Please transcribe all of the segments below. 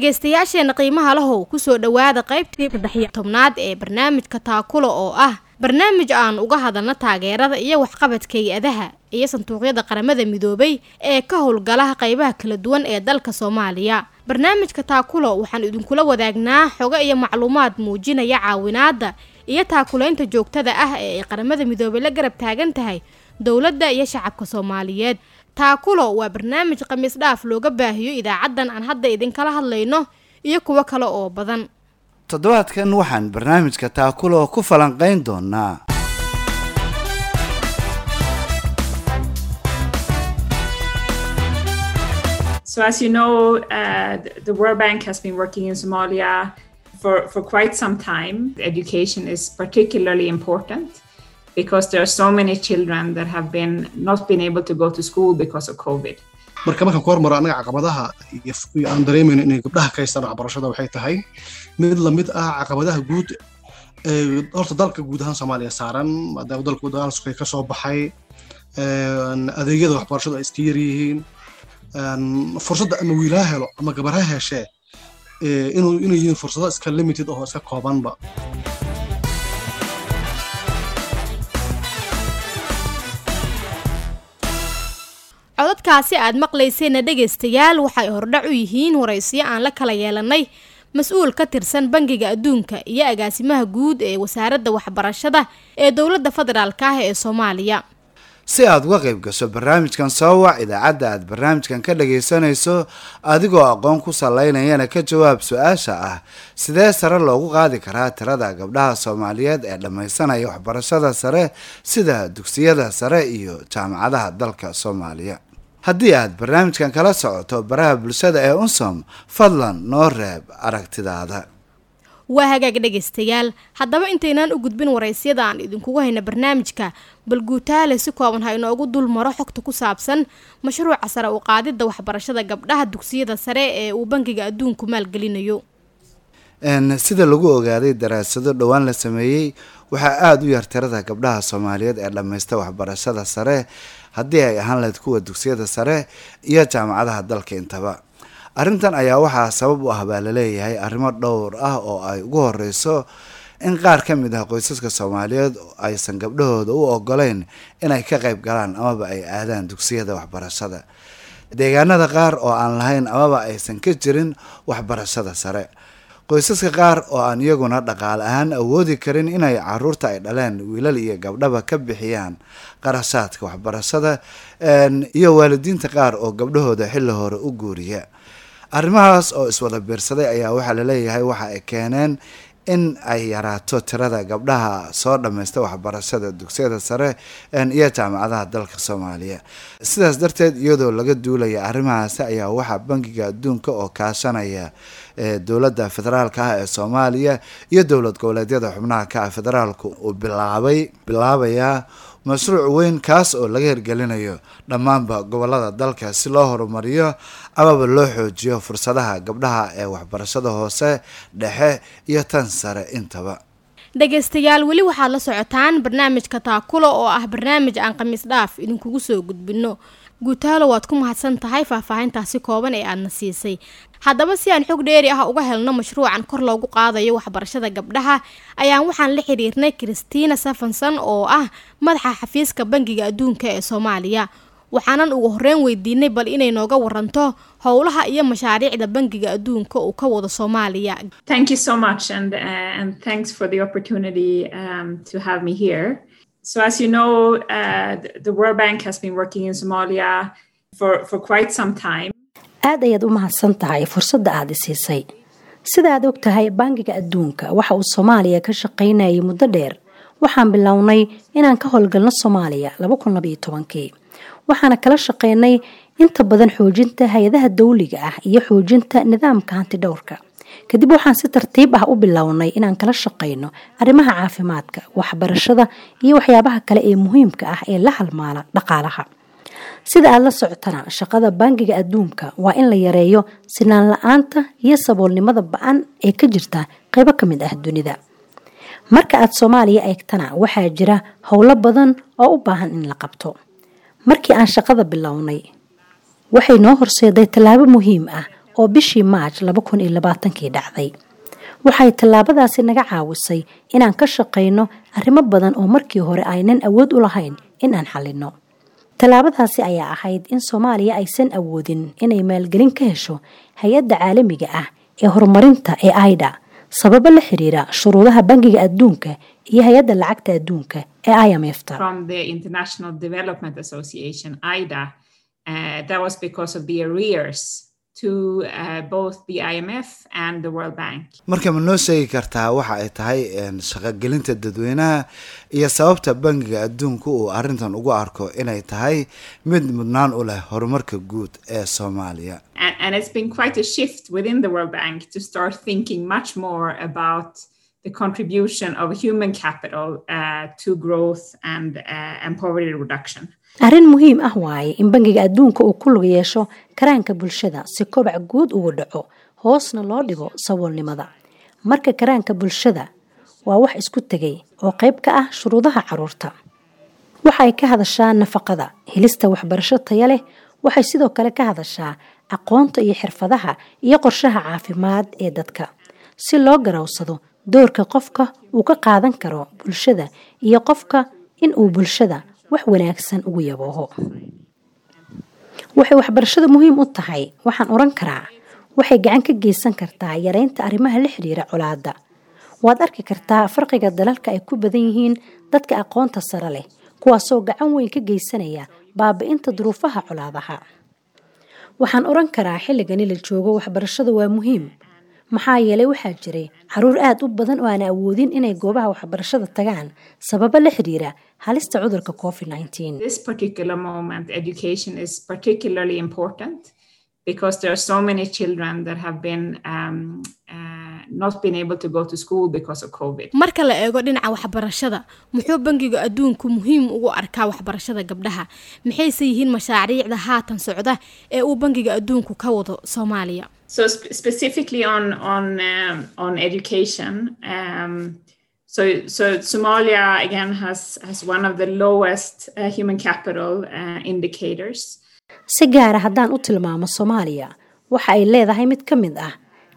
dhegaystayaasheena qiimaha lahow ku soo dhowaada qaybtii saddexiyo tobnaad ee barnaamijka taakulo oo ah barnaamij aan uga hadalno taageerada iyo waxqabadka hay'adaha iyo sanduuqyada qaramada midoobay ee ka howlgalaha qaybaha kala duwan ee dalka soomaaliya. Barnaamijka taakulo waxaan idinkula wadaagnaa xogo iyo macluumaad muujinaya caawinaada iyo taakulaynta joogtada ah ee ay qaramada midoobay la garab taagan tahay dowladda iyo shacabka soomaaliyeed taakulo waa barnaamij khamiis dhaaf looga baahiyo idaacaddan aan hadda idinkala hadlayno iyo kuwo kale oo badan. Toddobaadkan waxaan barnaamijka taakulo ku falanqayn doonaa because there are so many children that have been not been able to go to school because of COVID. marka markaan ku hormaro anaga caqabadaha iyo aan dareemayno inay gabdhaha ka haystaan waxbarashada waxay tahay mid la mid ah caqabadaha guud horta dalka guud ahaan soomaaliya saaran maadaama dalku dagaalsukay ka soo baxay adeegyada waxbarashadu ay iska yar fursadda ama wiilaa helo ama gabarha heshee inuu inuu yihiin fursado iska limited oo iska koobanba codadkaasi aad maqlayseenna dhegaystayaal waxay hordhac u yihiin waraysiyo aan la kala yeelanay mas'uul ka tirsan bangiga adduunka iyo agaasimaha guud ee wasaaradda waxbarashada ee dowladda federaalk ah ee soomaaliya. Si aad uga qayb gasho barnaamijkan soo wac idaacadda aad barnaamijkan ka dhagaysanayso adigoo aqoon ku salaynayana ka jawaab su'aasha ah sidee sare loogu qaadi karaa tirada gabdhaha soomaaliyeed ee dhammaysanaya waxbarashada sare sida dugsiyada sare iyo jaamacadaha dalka soomaaliya haddii aad barnaamijkan kala socoto baraha bulshada ee unsom fadlan noo reeb aragtidaada. Waa hagaag dhegaystayaal haddaba intaynaan u gudbin waraysyada aan idinkugu hayna barnaamijka bal guutaale si kooban ha inoogu dul maro xogta ku saabsan mashruuca sare u qaadidda waxbarashada gabdhaha dugsiyada sare ee uu bangiga adduunku maalgelinayo. Sida lagu ogaaday daraasado dhowaan la sameeyey waxaa aada u yar tirada gabdhaha soomaaliyeed ee dhammaysta waxbarashada sare haddii ay ahaan lahayd kuwa dugsiyada sare iyo jaamacadaha dalka intaba. Arrintan ayaa waxaa sabab u ah baa la leeyahay arrimo dhowr ah oo ay ugu horeyso in qaar ka mid ah qoysaska soomaaliyeed aysan gabdhahooda u ogoleyn inay ka qayb galaan amaba ay aadaan dugsiyada waxbarashada. Deegaanada qaar oo aan lahayn amaba aysan ka jirin waxbarashada sare qoysaska qaar oo aan iyaguna dhaqaale ahaan awoodi karin inay carruurta ay dhaleen wiilal iyo gabdhaba ka bixiyaan qarashaadka waxbarashada iyo waalidiinta qaar oo gabdhahooda xilli hore u guuriya. Arrimahaas oo iswada biirsaday ayaa waxaa la leeyahay waxa ay keeneen in ay yaraato tirada gabdhaha soo dhammaysta waxbarashada dugsiyada sare iyo jaamacadaha dalka soomaaliya. Sidaas darteed iyadoo laga duulaya arrimahaasi ayaa waxaa bangiga adduunka oo kaashanaya dowladda federaalka ah ee soomaaliya iyo dowlad goboleedyada xubnaha ka ah federaalku uu bilaabay bilaabayaa mashruuc weyn kaas oo laga hirgelinayo dhammaanba gobollada dalka si loo horumariyo amaba loo xoojiyo fursadaha gabdhaha ee waxbarashada hoose dhexe iyo tan sare intaba. Dhegaystayaal weli waxaad la socotaan barnaamijka taakulo oo ah barnaamij aan khamiis dhaaf idinkugu soo gudbino guutaalo waad ku mahadsan tahay faahfaahintaasi kooban ee aadna siisay. Haddaba si aan xog dheeri ah uga helno mashruucan kor loogu qaadayo waxbarashada gabdhaha ayaan waxaan la xiriirnay christina safanson oo ah madaxa xafiiska bangiga adduunka ee soomaaliya. Waxaanan ugu horeyn weydiinay bal inay nooga waranto howlaha iyo mashaariicda bangiga adduunka uu ka wado soomaaliya so as you know, uh, the- World Bank has been working in Somalia for for quite some time. aad ayaad u mahadsan tahay fursadda aad i siisay sida aad og tahay bangiga adduunka waxa uu soomaaliya ka shaqaynayay muddo dheer. Waxaan bilownay inaan ka howlgalno soomaaliya kii waxaana kala shaqaynay inta badan xoojinta hay'adaha dawliga ah iyo xoojinta nidaamka hantidhowrka kadib waxaan si tartiib ah u bilownay inaan kala shaqayno arrimaha caafimaadka waxbarashada iyo waxyaabaha kale ee muhiimka ah ee la halmaala dhaqaalaha. Sida aad la socotana shaqada bangiga adduunka waa in la yareeyo sinaan la'aanta iyo saboolnimada ba'an ee ka jirta qeybo ka mid ah dunida. Marka aad soomaaliya eegtana waxaa jira howlo badan oo u baahan in la qabto. Markii aan shaqada bilownay waxay noo horseeday tallaabo muhiim ah oo bishii maaj labaatankii dhacday. Waxay tallaabadaasi naga caawisay inaan ka shaqayno arrimo badan oo markii hore aynan awood u lahayn in aan xallinno tallaabadaasi ayaa ahayd in soomaaliya aysan awoodin inay maalgelin ka hesho hay'adda caalamiga ah ee horumarinta ee aida sababo la xiriira shuruudaha bangiga adduunka iyo hay'adda lacagta adduunka ee i Uh, marka ma noo sheegi kartaa waxa ay tahay shaqogelinta dadweynaha iyo sababta bangiga adduunku uu arrintan ugu arko inay tahay mid mudnaan u leh horumarka guud ee soomaaliya Arrin muhiim ah waaye in bangiga adduunka uu ku lug yeesho karaanka bulshada si kobac guud ugu dhaco hoosna loo dhigo saboolnimada. Marka karaanka bulshada waa wax isku tegay oo qayb ka ah shuruudaha carruurta waxay ka hadashaa nafaqada helista waxbarasho taya leh waxay sidoo kale ka hadashaa aqoonta iyo xirfadaha iyo qorshaha caafimaad ee dadka. Si loo garawsado doorka qofka uu ka qaadan karo bulshada iyo qofka in uu bulshada wax wanaagsan ugu yabooho waxay waxbarashadu muhiim u tahay waxaan oran karaa waxay gacan ka geysan kartaa yareynta arrimaha la xiriira colaadda. Waad arki kartaa farqiga dalalka ay ku badan yihiin dadka aqoonta sare leh kuwaasoo gacan weyn ka geysanaya baabi'inta duruufaha colaadaha. Waxaan oran karaa xilligani la joogo waxbarashada waa muhiim maxaa yeelay waxaa jiray carruur aada u badan oo aan awoodin inay goobaha waxbarashada tagaan sababo la xiriira halista cudurka covid This particular moment, education is particularly important because there are so many children that have been um, uh, not been able to go to school because of COVID. marka la eego dhinaca waxbarashada muxuu bangiga adduunku muhiim ugu arkaa waxbarashada gabdhaha? Maxayse yihiin mashaariicda haatan socda ee uu bangiga adduunku ka wado soomaaliya So sp- specifically on on um, on education, um, so so Somalia again has has one of the lowest uh, human capital uh, indicators. si gaara haddaan u tilmaamo soomaaliya waxa ay leedahay mid ka mid ah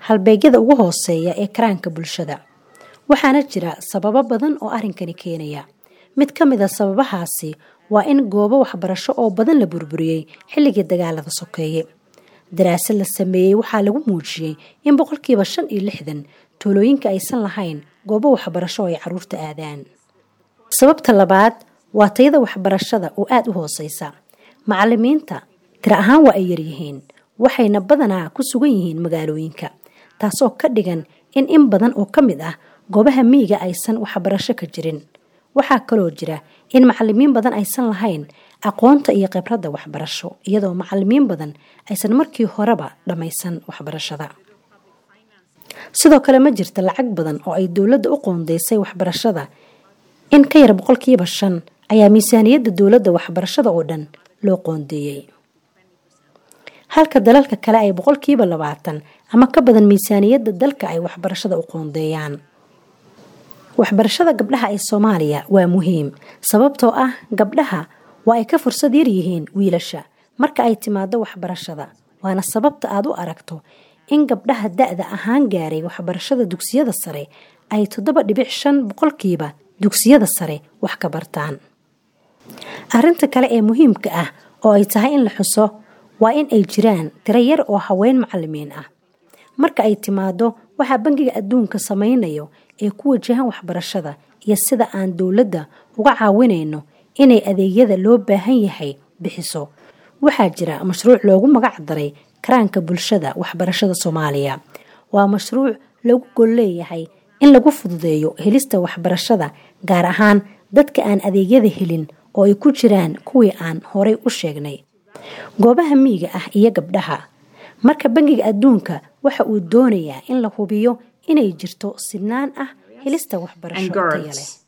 halbeegyada ugu hooseeya ee karaanka bulshada. Waxaana jira sababo badan oo arrinkani keenaya. Mid ka mid a sababahaasi waa in goobo waxbarasho oo badan la burburiyey xilligii dagaalada sokeeye daraasad la sameeyey waxaa lagu muujiyey in boqolkiiba shan iyo lixdan tuulooyinka aysan lahayn goobo waxbarasho ay carruurta aadaan. Sababta labaad waa tayada waxbarashada oo aada u hooseysa macalimiinta tira ahaan waa ay yaryihiin waxayna badanaa ku sugan yihiin magaalooyinka taasoo ka dhigan in in badan oo ka mid ah goobaha miyiga aysan waxbarasho ka jirin. Waxaa kaloo jira in macalimiin badan aysan lahayn aqoonta iyo khibradda waxbarasho iyadoo macalimiin badan aysan markii horeba dhammaysan waxbarashada. Sidoo kale ma jirta lacag badan oo ay dowladda u qoondeysay waxbarashada. In ka yar boqolkiiba shan ayaa miisaaniyadda dowladda waxbarashada oo dhan loo qoondeeyey. Halka dalalka kale ay boqolkiiba labaatan ama ka badan miisaaniyadda dalka ay waxbarashada u qoondeeyaan. Waxbarashada gabdhaha ee soomaaliya waa muhiim sababtoo ah gabdhaha waa ay ka fursad yar yihiin wiilasha. Marka ay timaado waxbarashada waana sababta aada u aragto in gabdhaha da-da ahaan gaaray waxbarashada dugsiyada sare ay toddoba dhibic shan boqolkiiba dugsiyada sare wax ka bartaan. Arrinta kale ee muhiimka ah oo ay tahay in la xuso waa in ay jiraan tiro yar oo haween macalimiin ah. Marka ay timaado waxaa bangiga adduunka samaynayo ee ku wajahan waxbarashada iyo sida aan dowladda uga caawinayno inay adeegyada loo baahan yahay bixiso. Waxaa jira mashruuc loogu magac daray karaanka bulshada waxbarashada soomaaliya. Waa mashruuc lagu gol leeyahay in lagu fududeeyo helista waxbarashada gaar ahaan dadka aan adeegyada helin oo ay ku jiraan kuwii aan horay u sheegnay. Goobaha miyiga ah iyo gabdhaha. Marka bangiga adduunka waxa uu doonayaa in la hubiyo inay jirto sinaan ah helista waxbarasho girls.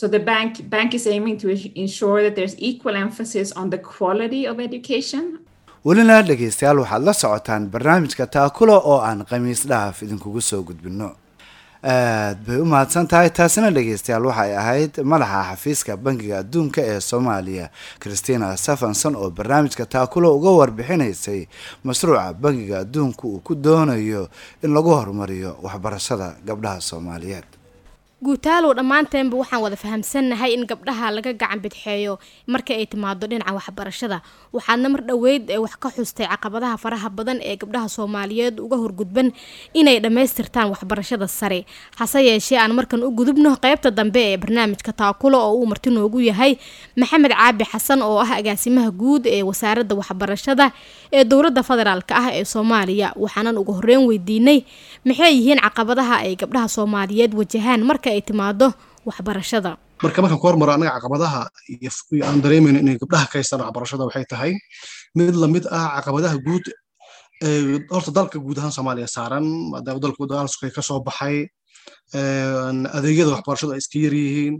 So the bank bank is aiming to ensure that there's equal emphasis on the quality of education. Welina dhegaystayaal waxaad la socotaan barnaamijka taakulo oo aan khamiis dhaaf idinkugu soo gudbinno. Aad bay u mahadsan tahay taasina dhegeystayaal waxay ahayd madaxa xafiiska bangiga adduunka ee soomaaliya. Christina stefanson oo barnaamijka taakulo uga warbixinaysay mashruuca bangiga adduunka uu ku doonayo in lagu horumariyo waxbarashada gabdhaha soomaaliyeed guutaalow dhammaanteenba waxaan wada fahamsannahay in gabdhaha laga gacan bidxeeyo marka ay timaado dhinaca waxbarashada. Waxaadna mar dhoweyd ee wax ka xustay caqabadaha faraha badan ee gabdhaha soomaaliyeed uga horgudban inay dhammaystirtaan waxbarashada sare. Hase yeeshee aan markan u gudubno qeybta dambe ee barnaamijka taakulo oo uu marti noogu yahay maxamed caabi xasan oo ah agaasimaha guud ee wasaaradda waxbarashada ee dowladda federaalk ah ee soomaaliya waxaanan ugu horreyn weydiinay maxay yihiin caqabadaha ay gabdhaha soomaaliyeed wajahaan marka ay timaado waxbarashada. Marka markaan ku hormaro anaga caqabadaha iyo aan dareemayno inay gabdhaha ka haystaan waxbarashada waxay tahay mid la mid ah caqabadaha guud horta dalka guud ahaan soomaaliya saaran maadaama dalka ka soo baxay adeegyada waxbarashadu ay iska yar yihiin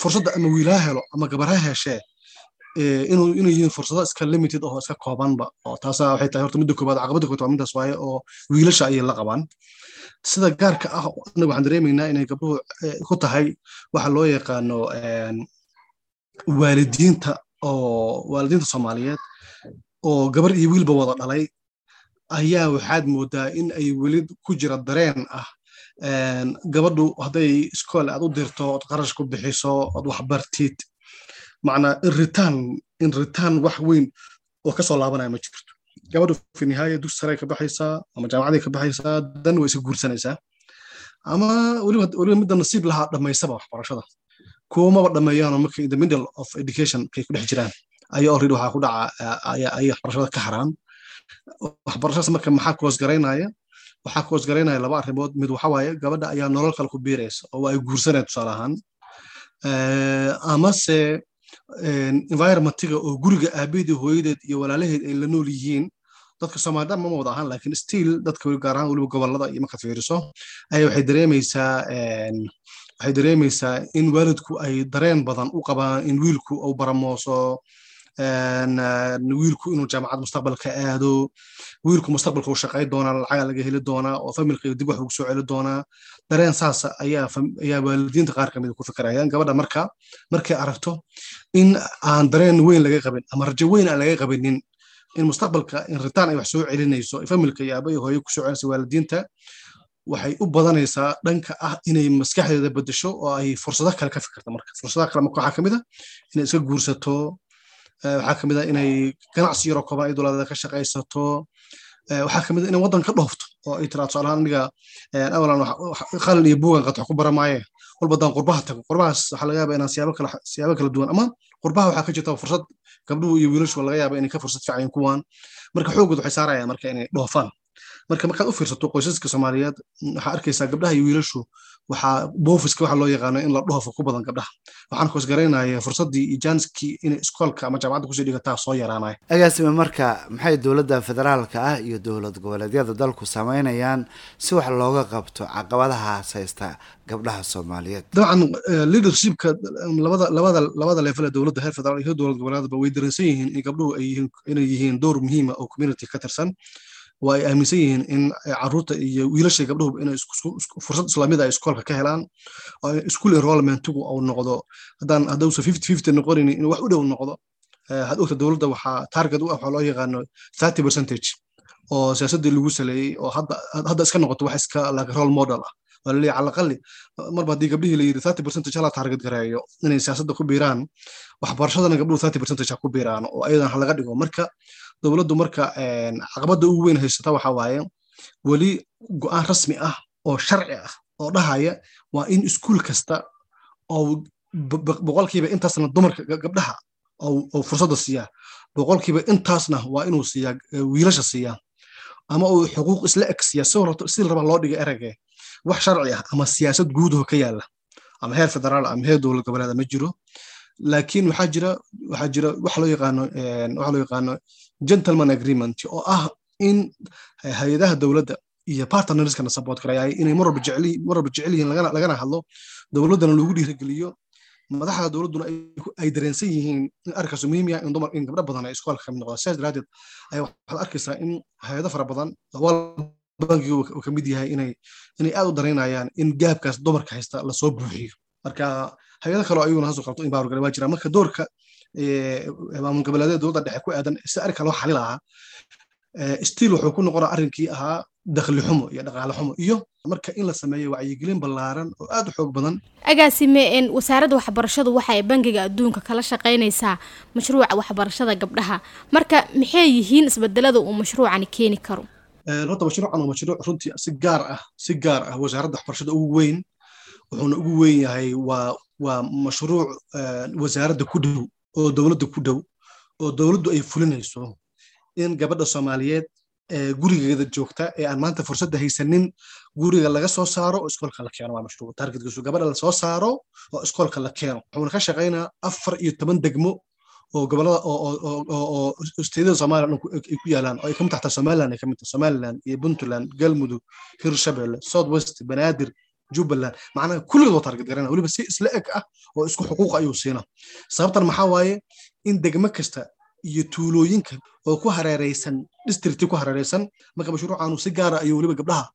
fursadda ama wiilaa helo ama gabar ha heshee inuu inuu yihiin fursado iska limited oo iska koobanba oo taasa waxay tahay horta midda koobaad caqabada koobaad waa midaas waaye oo wiilasha ayay la qabaan sida gaarka ah anaga waxaan dareemaynaa inay gabdhuhu ku tahay waxa loo yaqaano waalidiinta oo waalidiinta soomaaliyeed oo gabar iyo wiilba wada dhalay. Ayaa waxaad moodaa in ay weli ku jira dareen ah gabadhu hadday iskool aad u dirto ood qarash ku bixiso ood waxbartid macnaa in ritaan in ritaan wax weyn oo ka soo laabanaya ma jirto gabadhu fi nihaaya dugsi sare ka baxaysaa ama jaamacaday ka baxaysaa dan way iska guursanaysaa. Ama weliba midda nasiib lahaa dhammaysaba waxbarashada. Kuwamaba dhammeeyaanoo marka in the middle of education kay ku dhex jiraan ayaa already waxaa ku dhaca ayay waxbarashada ka haraan. Waxbarashadaas marka maxaa ku hoosgaraynaya waxaa ku hoosgaraynaya laba arrimood. Mid waxa waaye gabadha ayaa nolol kale ku biiraysa oo ay guursanaya tusaale ahaan. Amase environmentiga oo guriga aabaheed iyo hooyadeed iyo walaalaheed ay la nool yihiin dadka soomaalida ma wada ahaan laakiin still dadka gaar ahaan weliba gobollada iyo markaad fiiriso ayaa waxay dareemaysaa waxay dareemaysaa in waalidku ay dareen badan u qabaan in wiilku uu baramooso wiilku inuu jaamacad mustaqbalka aado. Wiilku mustaqbalka uu shaqay doonaa lacaga laga heli doonaa oo familka dib wax ugu soo celi doonaa. Dareen saas ayaa waalidiinta qaar ka mid ku fikirayaan gabadha marka markay aragto in aan dareen weyn laga qabin ama rajo weyn aan laga qabinin in mustaqbalka in ritaan ay wax soo celinayso familka iyo aaba iyo hooyo ku soo celinaysa waalidiinta waxay u badanaysaa dhanka ah inay maskaxdeeda bedesho oo ay fursado kale ka fikirto marka. Fursadaha kale waxaa ka mid a inay iska guursato waxaa ka mid a inay ganacsi yaroo kooban ay dowladeeda ka shaqaysato. Waxaa ka mid a inay waddan ka dhoofto oo ay tiraa tusaalahaan aniga awalan qalin iyo buugan qad wax ku baramaaye. Walba haddaan qurbaha tago qurbahaas waxaa laga yaaba inaan siyaabo kala duwan. Ama qurbaha waxaa ka jirta fursad gabdhuhu iyo wiilashu laga yaaba inay ka fursad fiican kuwaan. Marka xoogooda waxay saarayaan marka inay dhoofaan marka markaad u fiirsato qoysaska soomaaliyeed waxaa arkaysaa gabdhaha iyo wiilashu waxaa boofiska waxa loo yaqaano in la dhoofo ku badan gabdhaha. Waxaan koosgaraynaya fursaddii iyo jaaniskii inay iskoolka ama jaamacadda ku soo dhigataa soo yaraanaya agaasime marka maxay dowladda federaalka ah iyo dowlad goboleedyada dalku samaynayaan si wax looga qabto caqabadahaas haysta gabdhaha soomaaliyeed? Dabcan leadershipka labada labada labada level ee dowladda heer federaal iyo dowlad goboleedba way dareensan yihiin in gabdhuhu ay yihiin inay yihiin door muhiima oo community ka tirsan waa ay aaminsan yihiin in carruurta iyo wiilasha gabdhuhu inay fursad islaamida ay iskoolka ka helaan school enrollmentigu uu noqdo. Haddaan haddausa fifty fifty noqonin in wax u dhow noqdo had ogta dowladda waxaa target u ah waxaa loo yaqaano thirty percentage oo siyaasaddii lagu saleeyey oo hadda iska noqoto wax iska like role model ah. Waa la leeyahay calaqali marba haddii gabdhihii la yidhi thirty percentage hala target gareeyo inay siyaasadda ku biiraan waxbarashadana gabdhuhu thirty percentage ha ku biiraan oo ayadan ha dhigo. Marka dowladdu marka caqabadda ugu weyn haysata waxa waaye weli go'aan rasmi ah oo sharci ah oo dhahaya waa in iskuul kasta oo boqolkiiba intaasna dumarka gabdhaha oo fursadda siiyaa boqolkiiba intaasna waa inuu siiyaa wiilasha siiyaa ama uu xuquuq isla eg siiyaa si raba loo dhiga erage wax sharci ah ama siyaasad guudaho ka yaalla ama heer federaal ama heer dowlad goboleeda ma jiro. Laakiin waxaa jira waxaa jira waxa loo yaqaano waxa loo yaqaano gentleman agreement. Oo ah in hay'adaha dowladda iyo partnerskana support garayay inay mar walba jecel yihiin lagana hadlo dowladdana loogu dhiirigeliyo madaxda dowladduna ay dareensan yihiin in arkaas muhiim yahay in dumar in gabdho badan ay iskoolka ka mid noqdaan. Sidaas daraadeed ayaa waxaad arkaysaa in hay'ado fara badan bankiga uu ka yahay inay inay aad u daraynayaan in gaabkaas dumarka haysta la soo buuxiyo. Marka hay'ado kaloo ayaguna hasoo qabto in baawar gale waa jira. Marka doorka maamul goboleedyada dowladda dhexe ku aadan si arrinka loo xali lahaa stiil wuxuu ku noqonaa arrinkii ahaa dakhli xumo iyo dhaqaale xumo iyo marka in la sameeyo wacyigelin ballaaran oo aad u xoog badan. Agaasime wasaaradda waxbarashadu waxa ay bangiga adduunka kala shaqaynaysaa mashruuca waxbarashada gabdhaha. Marka maxay yihiin isbedelada uu mashruucani keeni karo? Horta mashruucan waa mashruuc runtii si gaar ah si gaar ah wasaaradda waxbarashada ugu weyn wuxuuna ugu weyn yahay waa waa mashruuc wasaaradda ku dhow oo dowladda ku dhow oo dowladdu ay fulinayso in gabadha soomaaliyeed gurigeeda joogta ee aan maanta fursadda haysanin guriga laga soo saaro oo iskoolka la keeno. Waa mashruuc. Targetkiisu gabadha la saaro oo iskoolka la keeno. Wuxuuna ka shaqaynaa afar iyo toban degmo oo gobollada oo isteedada soomaaliya dhan ay ku yaalaan oo ay ka mid taxtaa somaliland ay ka mid tahay somaliland iyo puntland galmudug hirshabelle south west banaadir jubbaland macnaha kulligood waa target garana weliba si isla eg ah oo isku xuquuq ayuu siina sababtan maxaa waaye in degmo kasta iyo tuulooyinka oo ku hareereysan districti ku hareereysan marka mashruucaanu si gaara ayuu weliba gabdhaha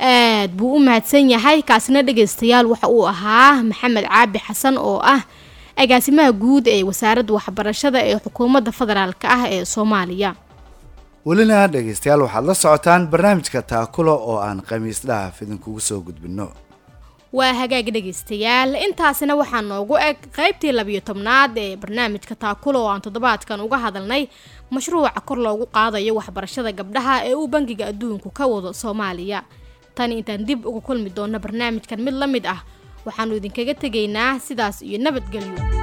aad buu u mahadsan yahay kaasina dhegaystayaal waxa uu ahaa maxamed caabi xasan oo ah agaasimaha guud ee wasaaradda waxbarashada ee xukuumadda federaalk ah ee soomaaliya welina dhegaystayaal waxaad la socotaan barnaamijka taakulo oo aan khamiis dhaaf idinkugu soo gudbinno. Waa hagaag dhegaystayaal intaasina waxaa noogu eg qaybtii labiyo tobnaad ee barnaamijka taakulo oo aan toddobaadkan uga hadalnay mashruuca kor loogu qaadayo waxbarashada gabdhaha ee uu bangiga adduunku ka wado soomaaliya. Tani intaan dib uga kulmi doonno barnaamijkan mid la mid ah waxaannu idinkaga tegaynaa sidaas iyo nabadgelyo